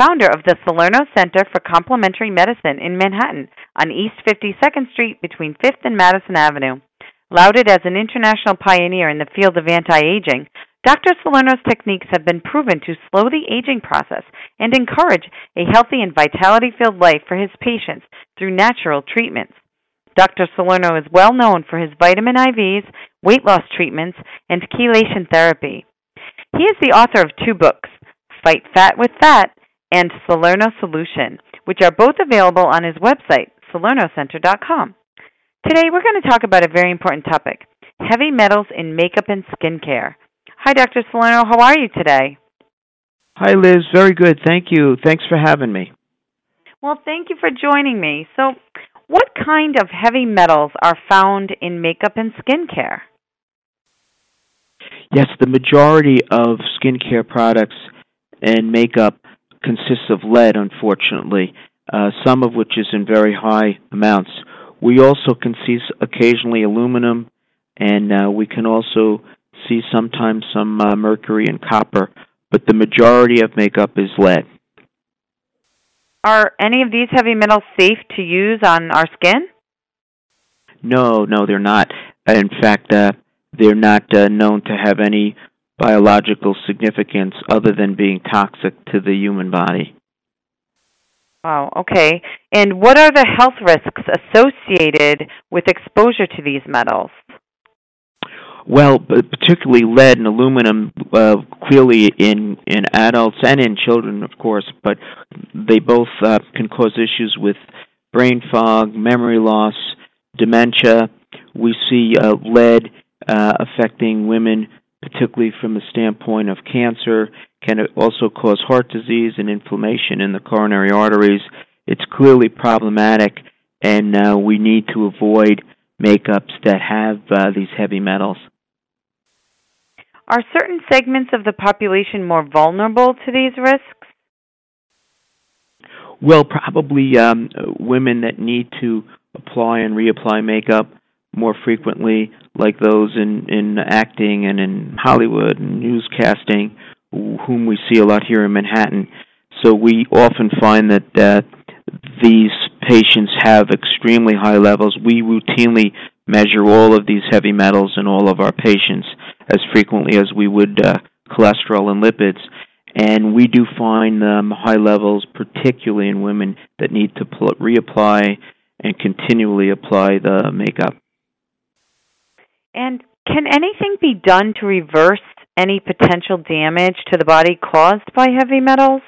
founder of the Salerno Center for Complementary Medicine in Manhattan on East 52nd Street between 5th and Madison Avenue. Lauded as an international pioneer in the field of anti aging, Dr. Salerno's techniques have been proven to slow the aging process and encourage a healthy and vitality filled life for his patients through natural treatments. Dr. Salerno is well known for his vitamin IVs, weight loss treatments, and chelation therapy. He is the author of two books, Fight Fat with Fat and Salerno Solution, which are both available on his website, salernocenter.com. Today we're going to talk about a very important topic heavy metals in makeup and skincare. Hi, Dr. Salerno. How are you today? Hi, Liz. Very good. Thank you. Thanks for having me. Well, thank you for joining me. So, what kind of heavy metals are found in makeup and skincare? Yes, the majority of skincare products and makeup consists of lead, unfortunately, uh, some of which is in very high amounts. We also can see occasionally aluminum, and uh, we can also see sometimes some uh, mercury and copper, but the majority of makeup is lead. Are any of these heavy metals safe to use on our skin? No, no, they're not. In fact, uh, they're not uh, known to have any biological significance other than being toxic to the human body. Wow, okay. And what are the health risks associated with exposure to these metals? Well, particularly lead and aluminum, uh, clearly in in adults and in children, of course, but they both uh, can cause issues with brain fog, memory loss, dementia. We see uh, lead uh, affecting women, particularly from the standpoint of cancer. Can it also cause heart disease and inflammation in the coronary arteries. It's clearly problematic, and uh, we need to avoid makeups that have uh, these heavy metals. Are certain segments of the population more vulnerable to these risks? Well, probably um, women that need to apply and reapply makeup more frequently, like those in, in acting and in Hollywood and newscasting, whom we see a lot here in Manhattan. So we often find that uh, these patients have extremely high levels. We routinely measure all of these heavy metals in all of our patients as frequently as we would uh, cholesterol and lipids. And we do find um, high levels, particularly in women that need to pl- reapply and continually apply the makeup. And can anything be done to reverse any potential damage to the body caused by heavy metals?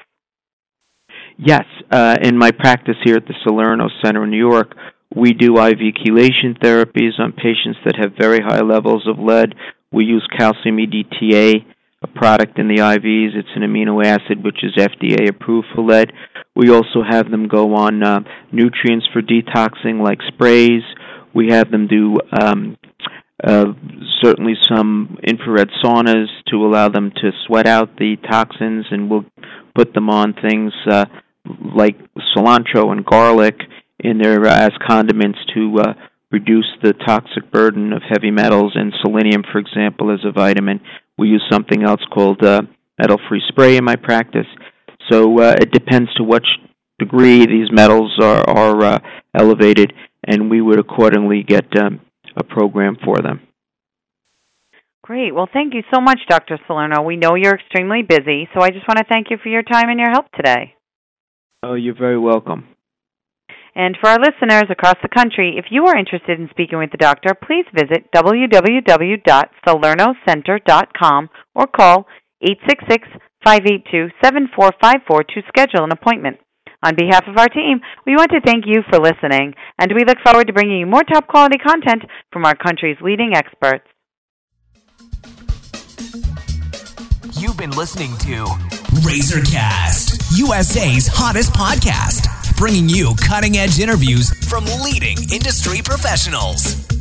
Yes. Uh, in my practice here at the Salerno Center in New York, we do IV chelation therapies on patients that have very high levels of lead. We use calcium EDTA, a product in the IVs. It's an amino acid which is FDA approved for lead. We also have them go on uh, nutrients for detoxing like sprays. We have them do um, certainly some infrared saunas to allow them to sweat out the toxins, and we'll put them on things uh, like cilantro and garlic in there uh, as condiments to uh, reduce the toxic burden of heavy metals and selenium, for example, as a vitamin. We use something else called uh, metal-free spray in my practice. So uh, it depends to what degree these metals are, are uh, elevated, and we would accordingly get um, a program for them. Great. Well, thank you so much, Dr. Salerno. We know you're extremely busy, so I just want to thank you for your time and your help today. Oh, you're very welcome. And for our listeners across the country, if you are interested in speaking with the doctor, please visit www.salernocenter.com or call 866-582-7454 to schedule an appointment. On behalf of our team, we want to thank you for listening, and we look forward to bringing you more top quality content from our country's leading experts. You've been listening to Razorcast, USA's hottest podcast bringing you cutting edge interviews from leading industry professionals.